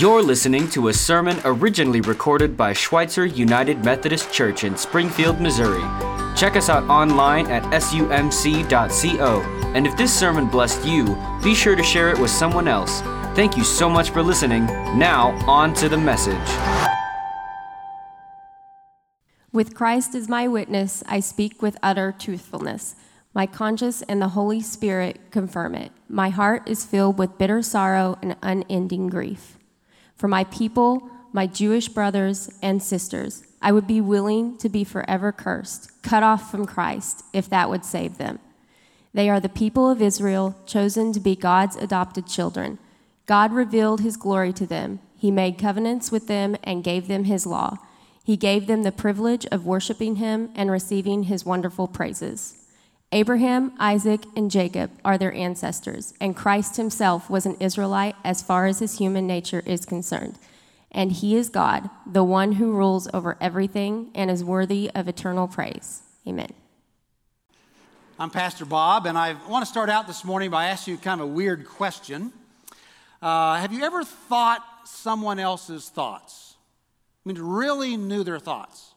You're listening to a sermon originally recorded by Schweitzer United Methodist Church in Springfield, Missouri. Check us out online at sumc.co. And if this sermon blessed you, be sure to share it with someone else. Thank you so much for listening. Now, on to the message. With Christ as my witness, I speak with utter truthfulness. My conscience and the Holy Spirit confirm it. My heart is filled with bitter sorrow and unending grief. For my people, my Jewish brothers and sisters, I would be willing to be forever cursed, cut off from Christ, if that would save them. They are the people of Israel, chosen to be God's adopted children. God revealed his glory to them. He made covenants with them and gave them his law. He gave them the privilege of worshiping him and receiving his wonderful praises. Abraham, Isaac, and Jacob are their ancestors, and Christ himself was an Israelite as far as his human nature is concerned. And he is God, the one who rules over everything and is worthy of eternal praise. Amen. I'm Pastor Bob, and I want to start out this morning by asking you kind of a weird question. Uh, have you ever thought someone else's thoughts? I mean, really knew their thoughts?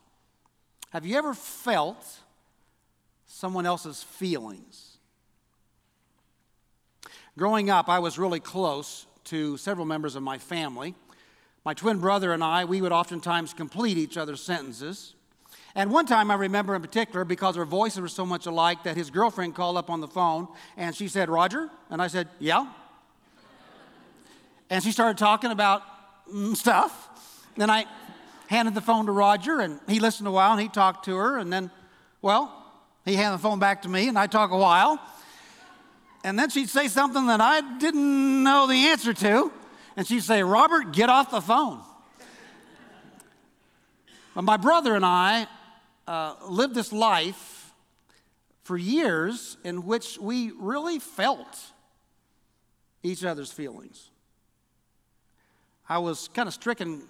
Have you ever felt someone else's feelings. Growing up, I was really close to several members of my family. My twin brother and I, we would oftentimes complete each other's sentences. And one time I remember in particular because our voices were so much alike that his girlfriend called up on the phone and she said, Roger? And I said, Yeah. And she started talking about mm, stuff. Then I handed the phone to Roger and he listened a while and he talked to her. And then, well, he handed the phone back to me, and I'd talk a while. And then she'd say something that I didn't know the answer to. And she'd say, Robert, get off the phone. but my brother and I uh, lived this life for years in which we really felt each other's feelings. I was kind of stricken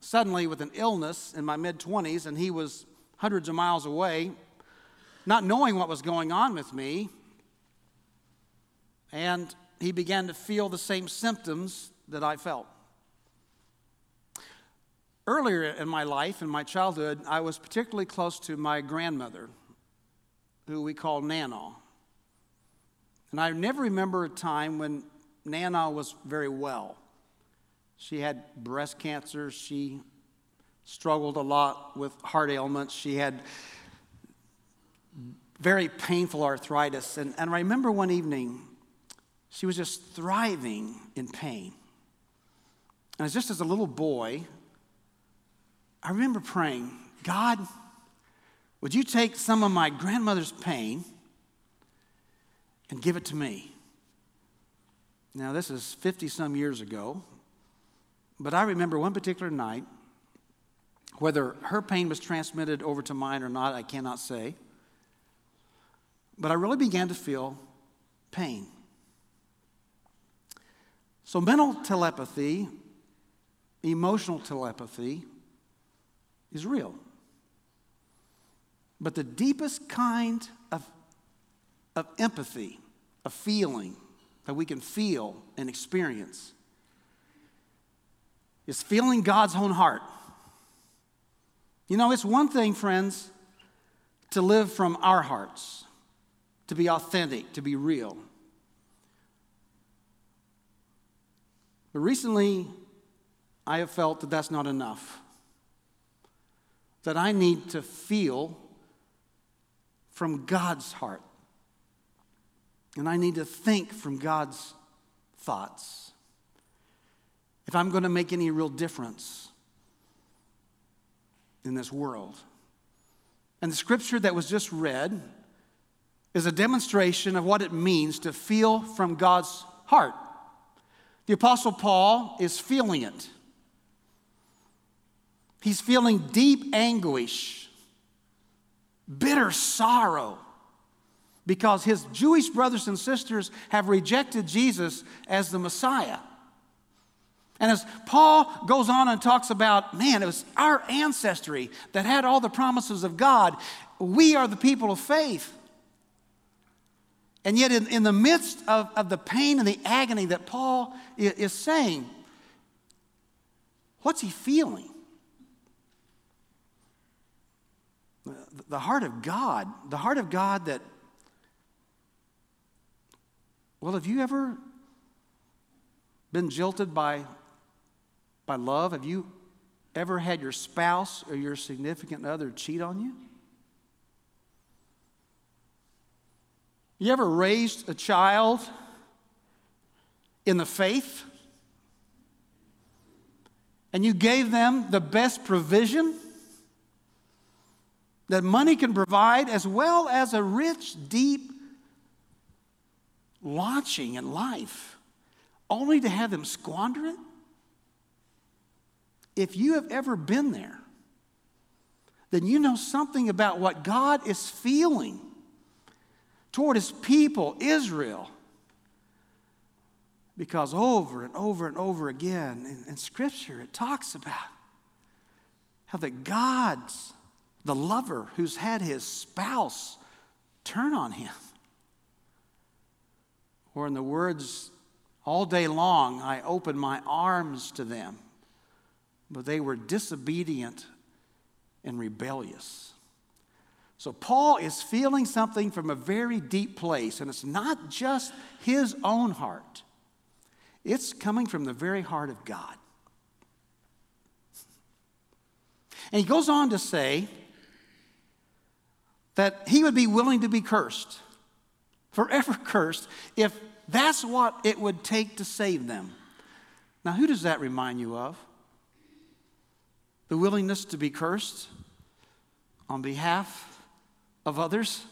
suddenly with an illness in my mid 20s, and he was hundreds of miles away not knowing what was going on with me. And he began to feel the same symptoms that I felt. Earlier in my life, in my childhood, I was particularly close to my grandmother, who we call Nana. And I never remember a time when Nana was very well. She had breast cancer. She struggled a lot with heart ailments. She had very painful arthritis. And, and I remember one evening, she was just thriving in pain. And just as a little boy, I remember praying, God, would you take some of my grandmother's pain and give it to me? Now, this is 50 some years ago, but I remember one particular night, whether her pain was transmitted over to mine or not, I cannot say. But I really began to feel pain. So, mental telepathy, emotional telepathy is real. But the deepest kind of, of empathy, of feeling that we can feel and experience is feeling God's own heart. You know, it's one thing, friends, to live from our hearts to be authentic, to be real. But recently, I have felt that that's not enough. That I need to feel from God's heart. And I need to think from God's thoughts. If I'm going to make any real difference in this world. And the scripture that was just read is a demonstration of what it means to feel from God's heart. The Apostle Paul is feeling it. He's feeling deep anguish, bitter sorrow, because his Jewish brothers and sisters have rejected Jesus as the Messiah. And as Paul goes on and talks about, man, it was our ancestry that had all the promises of God. We are the people of faith. And yet, in, in the midst of, of the pain and the agony that Paul is saying, What's he feeling? The heart of God, the heart of God that, well, have you ever been jilted by, by love? Have you ever had your spouse or your significant other cheat on you? You ever raised a child in the faith and you gave them the best provision that money can provide, as well as a rich, deep launching in life, only to have them squander it? If you have ever been there, then you know something about what God is feeling toward his people, Israel. Because over and over and over again in, in Scripture, it talks about how that God's the lover who's had his spouse turn on him. Or, in the words, all day long I opened my arms to them, but they were disobedient and rebellious. So, Paul is feeling something from a very deep place, and it's not just his own heart, it's coming from the very heart of God. And he goes on to say that he would be willing to be cursed, forever cursed, if that's what it would take to save them. Now, who does that remind you of? The willingness to be cursed on behalf of others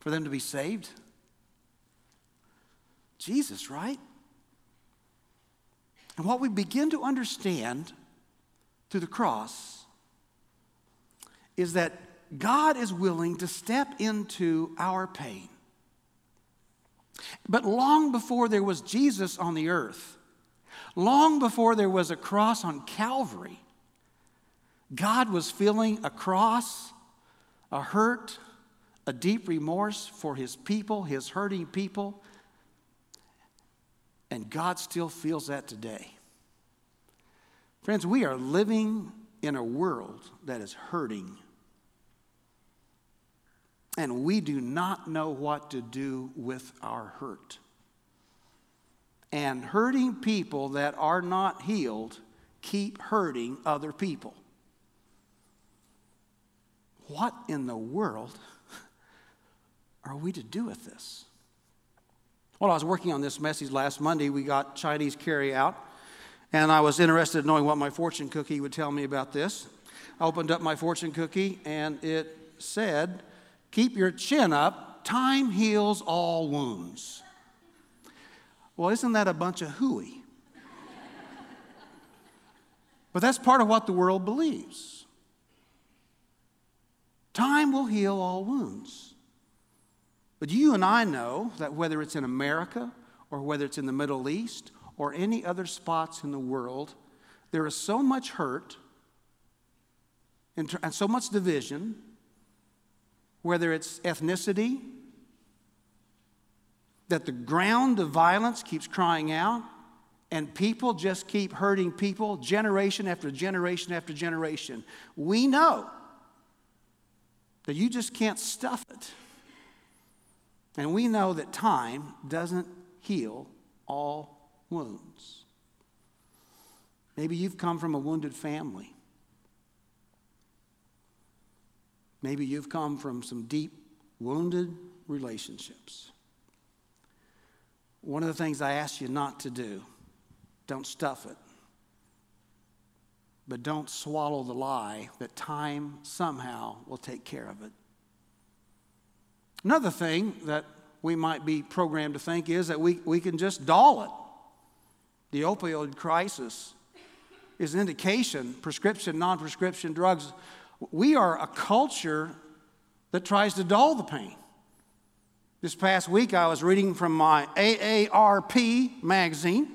for them to be saved? Jesus, right? And what we begin to understand through the cross is that God is willing to step into our pain. But long before there was Jesus on the earth, long before there was a cross on Calvary, God was feeling a cross a hurt, a deep remorse for his people, his hurting people. And God still feels that today. Friends, we are living in a world that is hurting. And we do not know what to do with our hurt. And hurting people that are not healed keep hurting other people. What in the world are we to do with this? Well, I was working on this message last Monday. We got Chinese carry out, and I was interested in knowing what my fortune cookie would tell me about this. I opened up my fortune cookie, and it said, Keep your chin up, time heals all wounds. Well, isn't that a bunch of hooey? but that's part of what the world believes. Time will heal all wounds. But you and I know that whether it's in America or whether it's in the Middle East or any other spots in the world, there is so much hurt and so much division, whether it's ethnicity, that the ground of violence keeps crying out, and people just keep hurting people generation after generation after generation. We know that you just can't stuff it. And we know that time doesn't heal all wounds. Maybe you've come from a wounded family. Maybe you've come from some deep, wounded relationships. One of the things I ask you not to do, don't stuff it. But don't swallow the lie that time somehow will take care of it. Another thing that we might be programmed to think is that we, we can just doll it. The opioid crisis is an indication, prescription, non prescription drugs. We are a culture that tries to dull the pain. This past week, I was reading from my AARP magazine.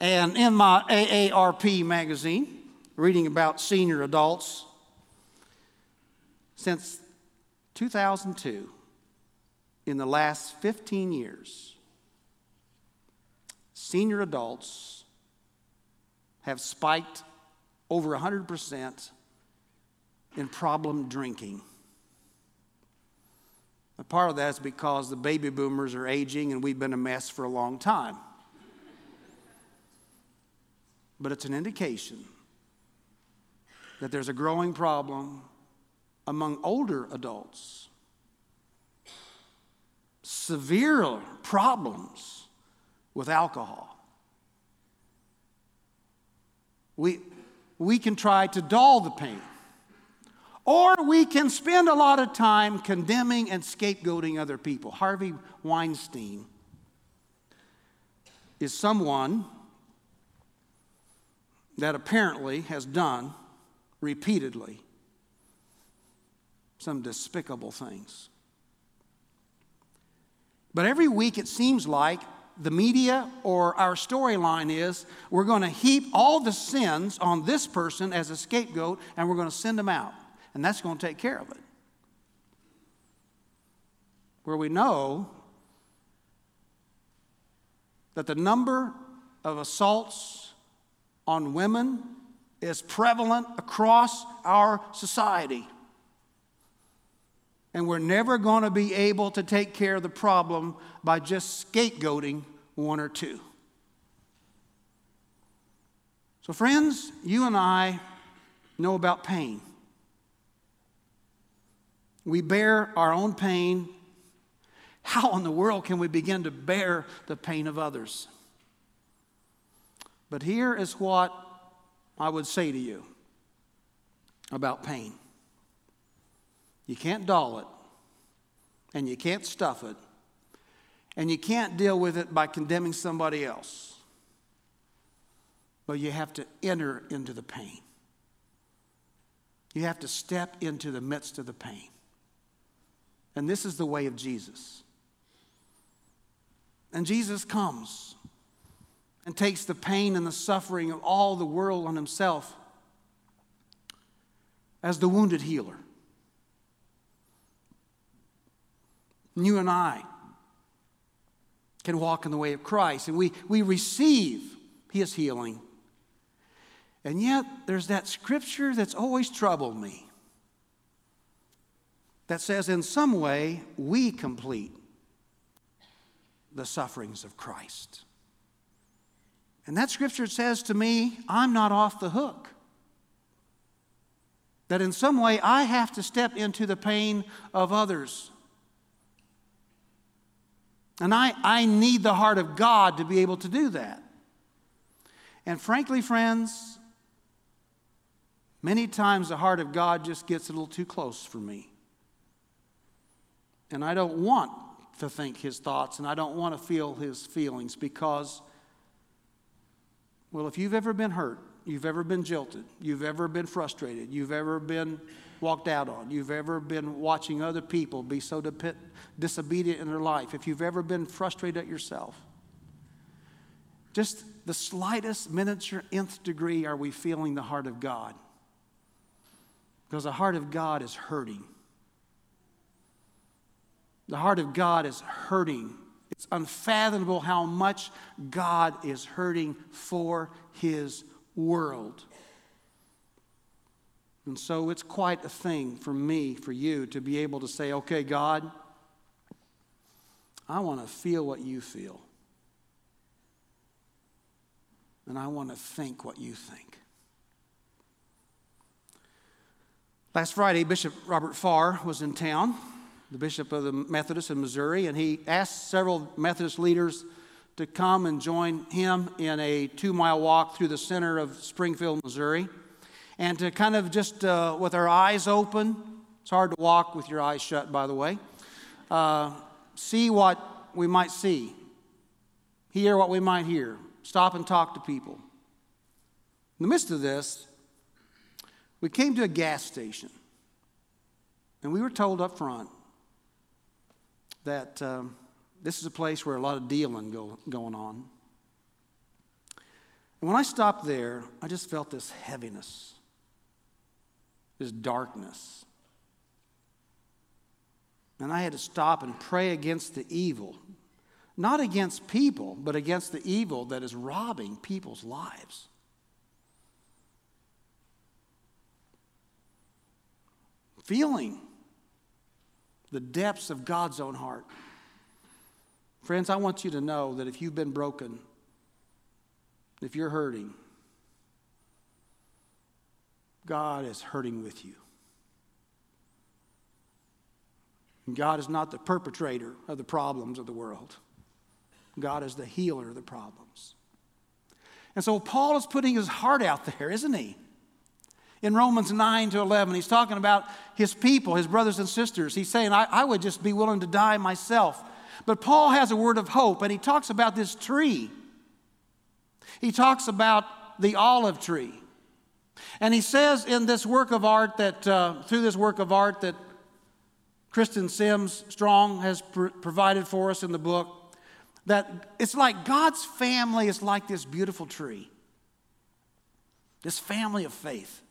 And in my AARP magazine, reading about senior adults, since 2002, in the last 15 years, senior adults have spiked over 100% in problem drinking. Part of that is because the baby boomers are aging and we've been a mess for a long time. But it's an indication that there's a growing problem among older adults. Severe problems with alcohol. We, we can try to dull the pain. Or we can spend a lot of time condemning and scapegoating other people. Harvey Weinstein is someone that apparently has done repeatedly some despicable things. But every week it seems like the media or our storyline is we're going to heap all the sins on this person as a scapegoat and we're going to send them out. And that's going to take care of it. Where we know that the number of assaults on women is prevalent across our society. And we're never going to be able to take care of the problem by just scapegoating one or two. So, friends, you and I know about pain. We bear our own pain. How in the world can we begin to bear the pain of others? But here is what I would say to you about pain you can't dull it, and you can't stuff it, and you can't deal with it by condemning somebody else. But you have to enter into the pain. You have to step into the midst of the pain. And this is the way of Jesus. And Jesus comes and takes the pain and the suffering of all the world on himself as the wounded healer. And you and I can walk in the way of Christ and we, we receive his healing. And yet, there's that scripture that's always troubled me that says, in some way, we complete the sufferings of Christ. And that scripture says to me, I'm not off the hook. That in some way I have to step into the pain of others. And I, I need the heart of God to be able to do that. And frankly, friends, many times the heart of God just gets a little too close for me. And I don't want to think his thoughts and I don't want to feel his feelings because, well, if you've ever been hurt, you've ever been jilted, you've ever been frustrated, you've ever been walked out on, you've ever been watching other people be so disobedient in their life, if you've ever been frustrated at yourself, just the slightest miniature nth degree are we feeling the heart of God. Because the heart of God is hurting. The heart of God is hurting. It's unfathomable how much God is hurting for his world. And so it's quite a thing for me, for you, to be able to say, okay, God, I want to feel what you feel. And I want to think what you think. Last Friday, Bishop Robert Farr was in town the bishop of the Methodists in Missouri, and he asked several Methodist leaders to come and join him in a two mile walk through the center of Springfield, Missouri, and to kind of just uh, with our eyes open, it's hard to walk with your eyes shut, by the way, uh, see what we might see, hear what we might hear, stop and talk to people. In the midst of this, we came to a gas station, and we were told up front that um, this is a place where a lot of dealing go, going on. And when I stopped there, I just felt this heaviness, this darkness. And I had to stop and pray against the evil. not against people, but against the evil that is robbing people's lives. Feeling the depths of God's own heart. Friends, I want you to know that if you've been broken, if you're hurting, God is hurting with you. And God is not the perpetrator of the problems of the world. God is the healer of the problems. And so Paul is putting his heart out there, isn't he? In Romans 9 to 11, he's talking about his people, his brothers and sisters. He's saying, I, I would just be willing to die myself. But Paul has a word of hope, and he talks about this tree. He talks about the olive tree. And he says in this work of art that, uh, through this work of art that Kristen Sims Strong has pr- provided for us in the book, that it's like God's family is like this beautiful tree, this family of faith.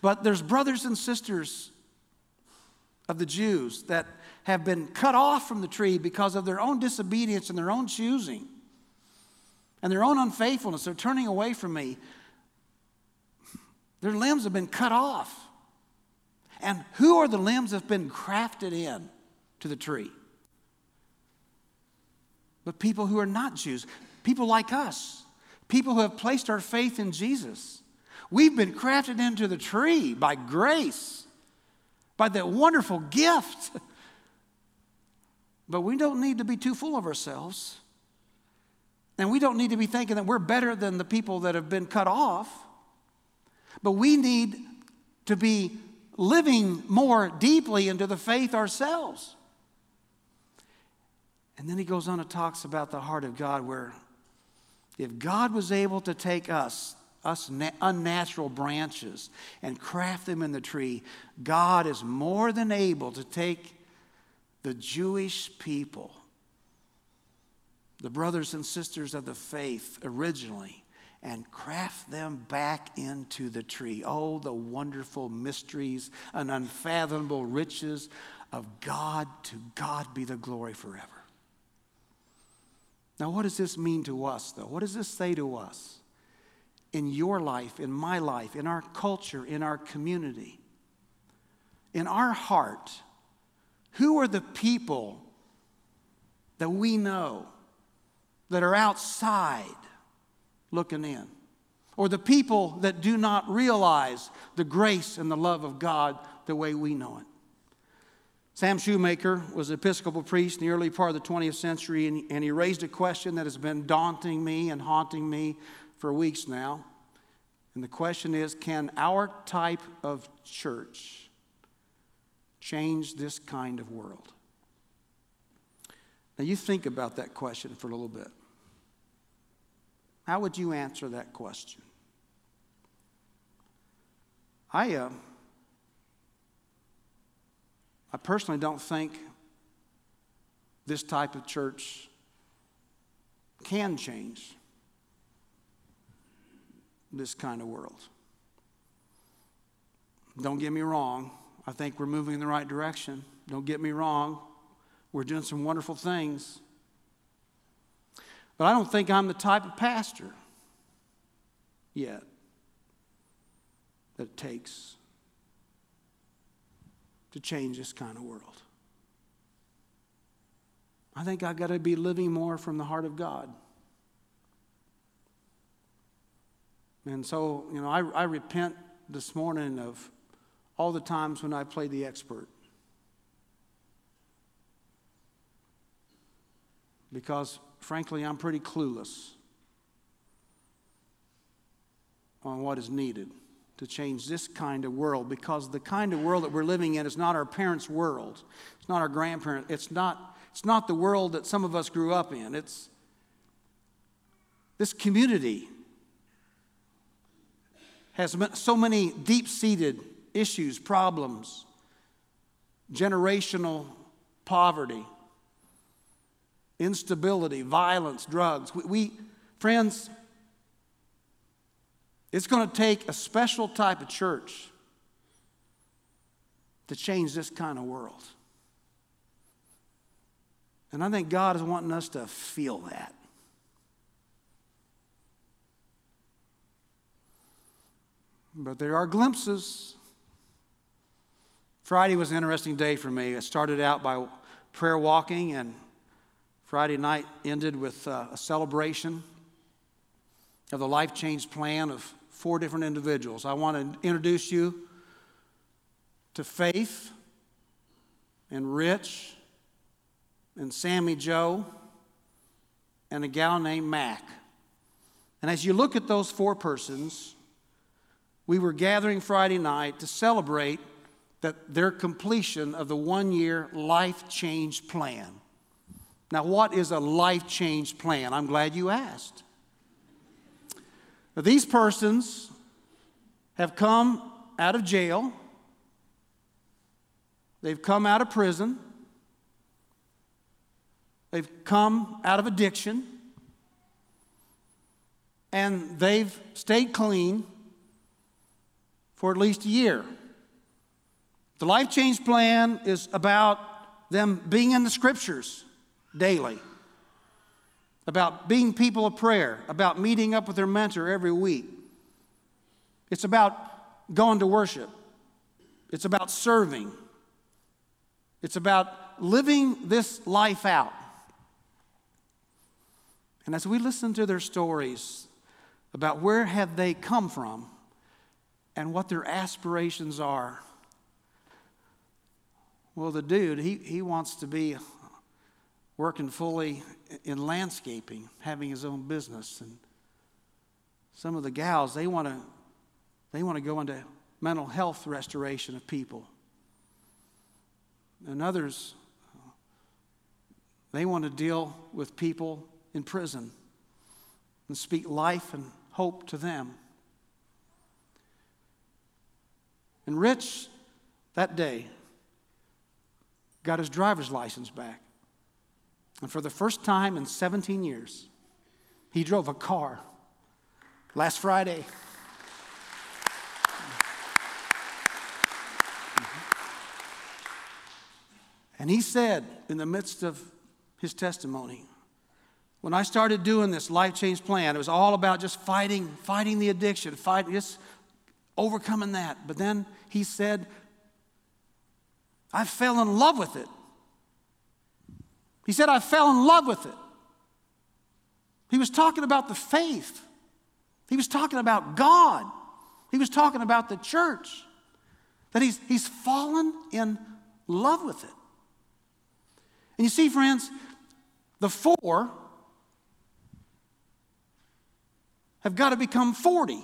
But there's brothers and sisters of the Jews that have been cut off from the tree because of their own disobedience and their own choosing and their own unfaithfulness. They're turning away from me. Their limbs have been cut off. And who are the limbs that have been crafted in to the tree? But people who are not Jews, people like us, people who have placed our faith in Jesus. We've been crafted into the tree by grace, by that wonderful gift. But we don't need to be too full of ourselves. And we don't need to be thinking that we're better than the people that have been cut off. But we need to be living more deeply into the faith ourselves. And then he goes on and talks about the heart of God, where if God was able to take us, us unnatural branches, and craft them in the tree, God is more than able to take the Jewish people, the brothers and sisters of the faith originally, and craft them back into the tree. Oh, the wonderful mysteries and unfathomable riches of God. To God be the glory forever. Now, what does this mean to us, though? What does this say to us in your life, in my life, in our culture, in our community, in our heart? Who are the people that we know that are outside looking in. Or the people that do not realize the grace and the love of God the way we know it. Sam Shoemaker was an Episcopal priest in the early part of the 20th century, and, and he raised a question that has been daunting me and haunting me for weeks now. And the question is can our type of church change this kind of world? Now, you think about that question for a little bit. How would you answer that question? I, uh, I personally don't think this type of church can change this kind of world. Don't get me wrong. I think we're moving in the right direction. Don't get me wrong. We're doing some wonderful things. But I don't think I'm the type of pastor yet that it takes to change this kind of world. I think I've got to be living more from the heart of God. And so, you know, I, I repent this morning of all the times when I played the expert. Because frankly, I'm pretty clueless on what is needed to change this kind of world because the kind of world that we're living in is not our parents' world. It's not our grandparents. It's not, it's not the world that some of us grew up in. It's this community has so many deep seated issues, problems, generational poverty instability, violence, drugs. We, we friends, it's going to take a special type of church to change this kind of world. And I think God is wanting us to feel that. But there are glimpses. Friday was an interesting day for me. It started out by prayer walking, and Friday night ended with uh, a celebration of the life change plan of four different individuals. I want to introduce you to Faith and Rich and Sammy Joe and a gal named Mac. And as you look at those four persons, we were gathering Friday night to celebrate that their completion of the one year life change plan. Now, what is a life change plan? I'm glad you asked. Now, these persons have come out of jail, they've come out of prison, they've come out of addiction, and they've stayed clean for at least a year. The life change plan is about them being in the scriptures daily, about being people of prayer, about meeting up with their mentor every week. It's about going to worship, it's about serving, it's about living this life out. And as we listen to their stories about where have they come from, and what their aspirations are. Well, the dude, he, he wants to be working fully in landscaping, having his own business. And some of the gals, they want to they want to go into mental health restoration of people. And others, they want to deal with people in prison and speak life and hope to them. And Rich, that day, got his driver's license back. And for the first time in 17 years, he drove a car last Friday. And he said, in the midst of his testimony, when I started doing this life change plan, it was all about just fighting, fighting the addiction, fighting, just overcoming that. But then he said, I fell in love with it. He said, I fell in love with it. He was talking about the faith, he was talking about God, he was talking about the church. That he's, he's fallen in love with it. And you see, friends, the four have got to become 40.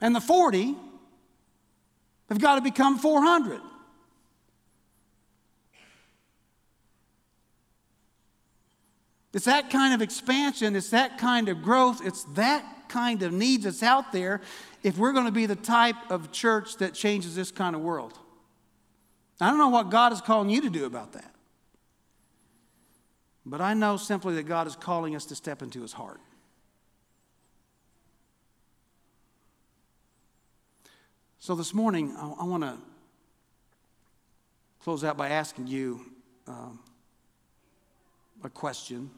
And the 40 have got to become 400. It's that kind of expansion, it's that kind of growth, it's that kind of needs that's out there if we're going to be the type of church that changes this kind of world. I don't know what God is calling you to do about that. But I know simply that God is calling us to step into his heart. So this morning, I, I want to close out by asking you um, a question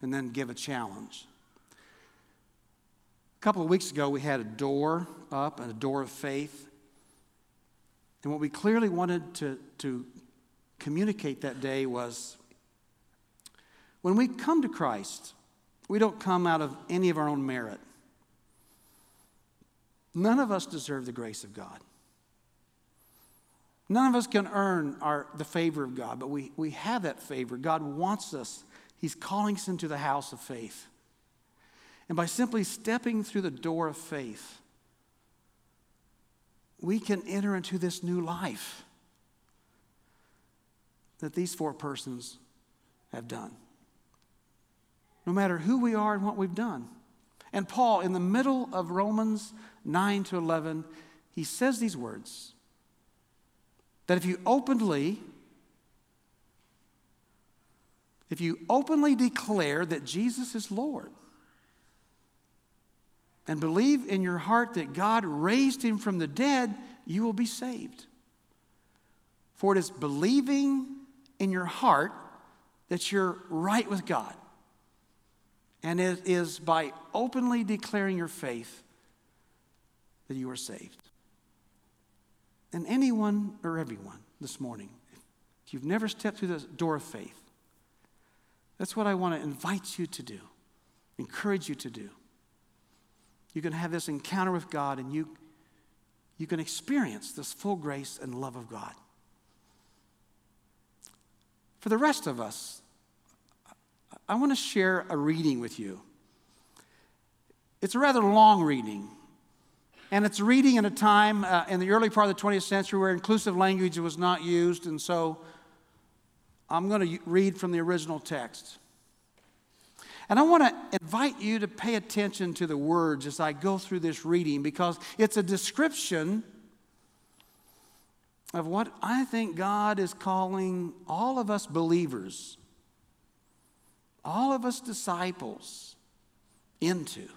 and then give a challenge. A couple of weeks ago, we had a door up, a door of faith. And what we clearly wanted to, to communicate that day was when we come to Christ, we don't come out of any of our own merit. None of us deserve the grace of God. None of us can earn our, the favor of God, but we, we have that favor. God wants us, He's calling us into the house of faith. And by simply stepping through the door of faith, we can enter into this new life that these four persons have done. No matter who we are and what we've done. And Paul, in the middle of Romans 9 to 11, he says these words that if you openly if you openly declare that Jesus is Lord and believe in your heart that God raised him from the dead, you will be saved. For it is believing in your heart that you're right with God. And it is by openly declaring your faith that you are saved. And anyone or everyone this morning, if you've never stepped through the door of faith, that's what I want to invite you to do, encourage you to do. You can have this encounter with God and you, you can experience this full grace and love of God. For the rest of us, I want to share a reading with you. It's a rather long reading. And it's reading in a time uh, in the early part of the 20th century where inclusive language was not used. And so I'm going to read from the original text. And I want to invite you to pay attention to the words as I go through this reading because it's a description of what I think God is calling all of us believers, all of us disciples into.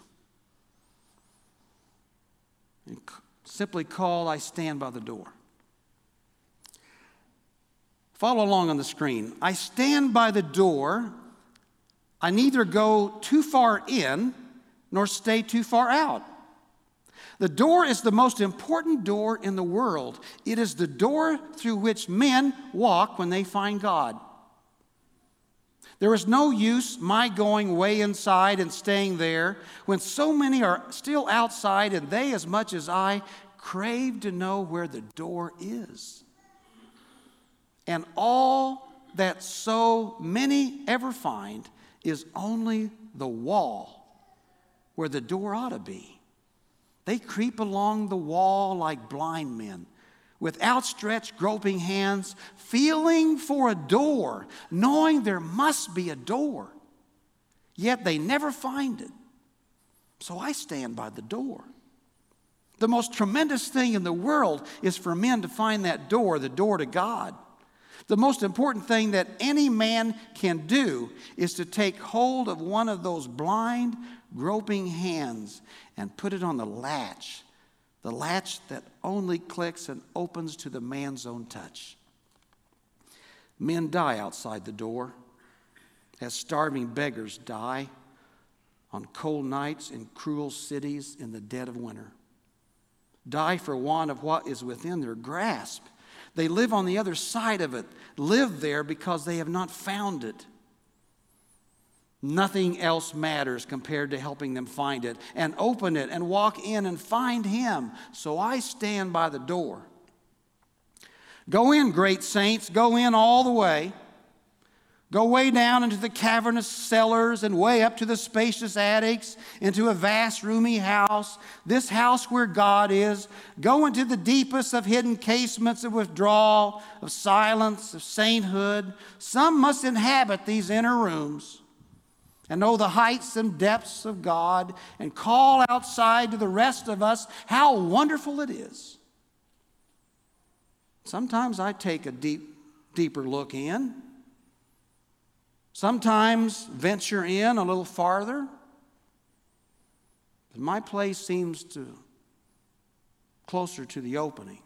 And simply call, I stand by the door. Follow along on the screen. I stand by the door. I neither go too far in nor stay too far out. The door is the most important door in the world. It is the door through which men walk when they find God. There is no use my going way inside and staying there when so many are still outside and they, as much as I, crave to know where the door is. And all that so many ever find is only the wall where the door ought to be. They creep along the wall like blind men with outstretched, groping hands, feeling for a door, knowing there must be a door. Yet they never find it. So I stand by the door. The most tremendous thing in the world is for men to find that door, the door to God. The most important thing that any man can do is to take hold of one of those blind, groping hands and put it on the latch, the latch that only clicks and opens to the man's own touch. Men die outside the door, as starving beggars die on cold nights in cruel cities in the dead of winter. Die for want of what is within their grasp. They live on the other side of it, live there because they have not found it. Nothing else matters compared to helping them find it and open it and walk in and find Him. So I stand by the door. Go in, great saints, go in all the way. Go way down into the cavernous cellars and way up to the spacious attics, into a vast, roomy house, this house where God is. Go into the deepest of hidden casements of withdrawal, of silence, of sainthood. Some must inhabit these inner rooms and know the heights and depths of God and call outside to the rest of us how wonderful it is. Sometimes I take a deep, deeper look in. Sometimes venture in a little farther. But my place seems to closer to the opening.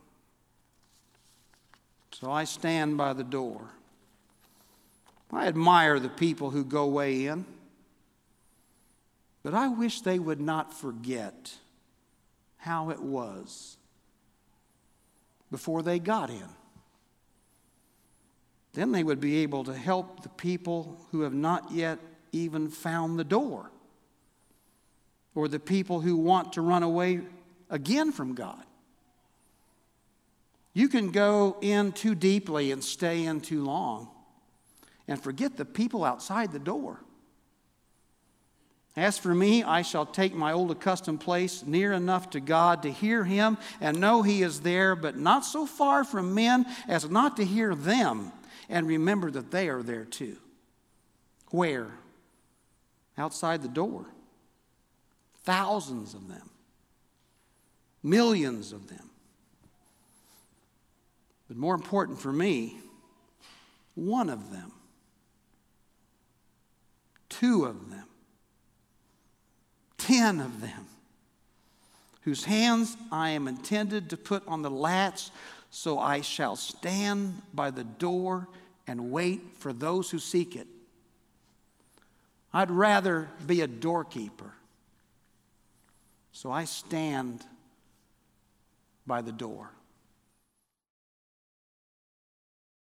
So I stand by the door. I admire the people who go way in. But I wish they would not forget how it was before they got in. Then they would be able to help the people who have not yet even found the door, or the people who want to run away again from God. You can go in too deeply and stay in too long and forget the people outside the door. As for me, I shall take my old accustomed place near enough to God to hear Him and know He is there, but not so far from men as not to hear them and remember that they are there too. Where? Outside the door. Thousands of them, millions of them. But more important for me, one of them, two of them ten of them, whose hands I am intended to put on the latch So I shall stand by the door and wait for those who seek it. I'd rather be a doorkeeper. So I stand by the door.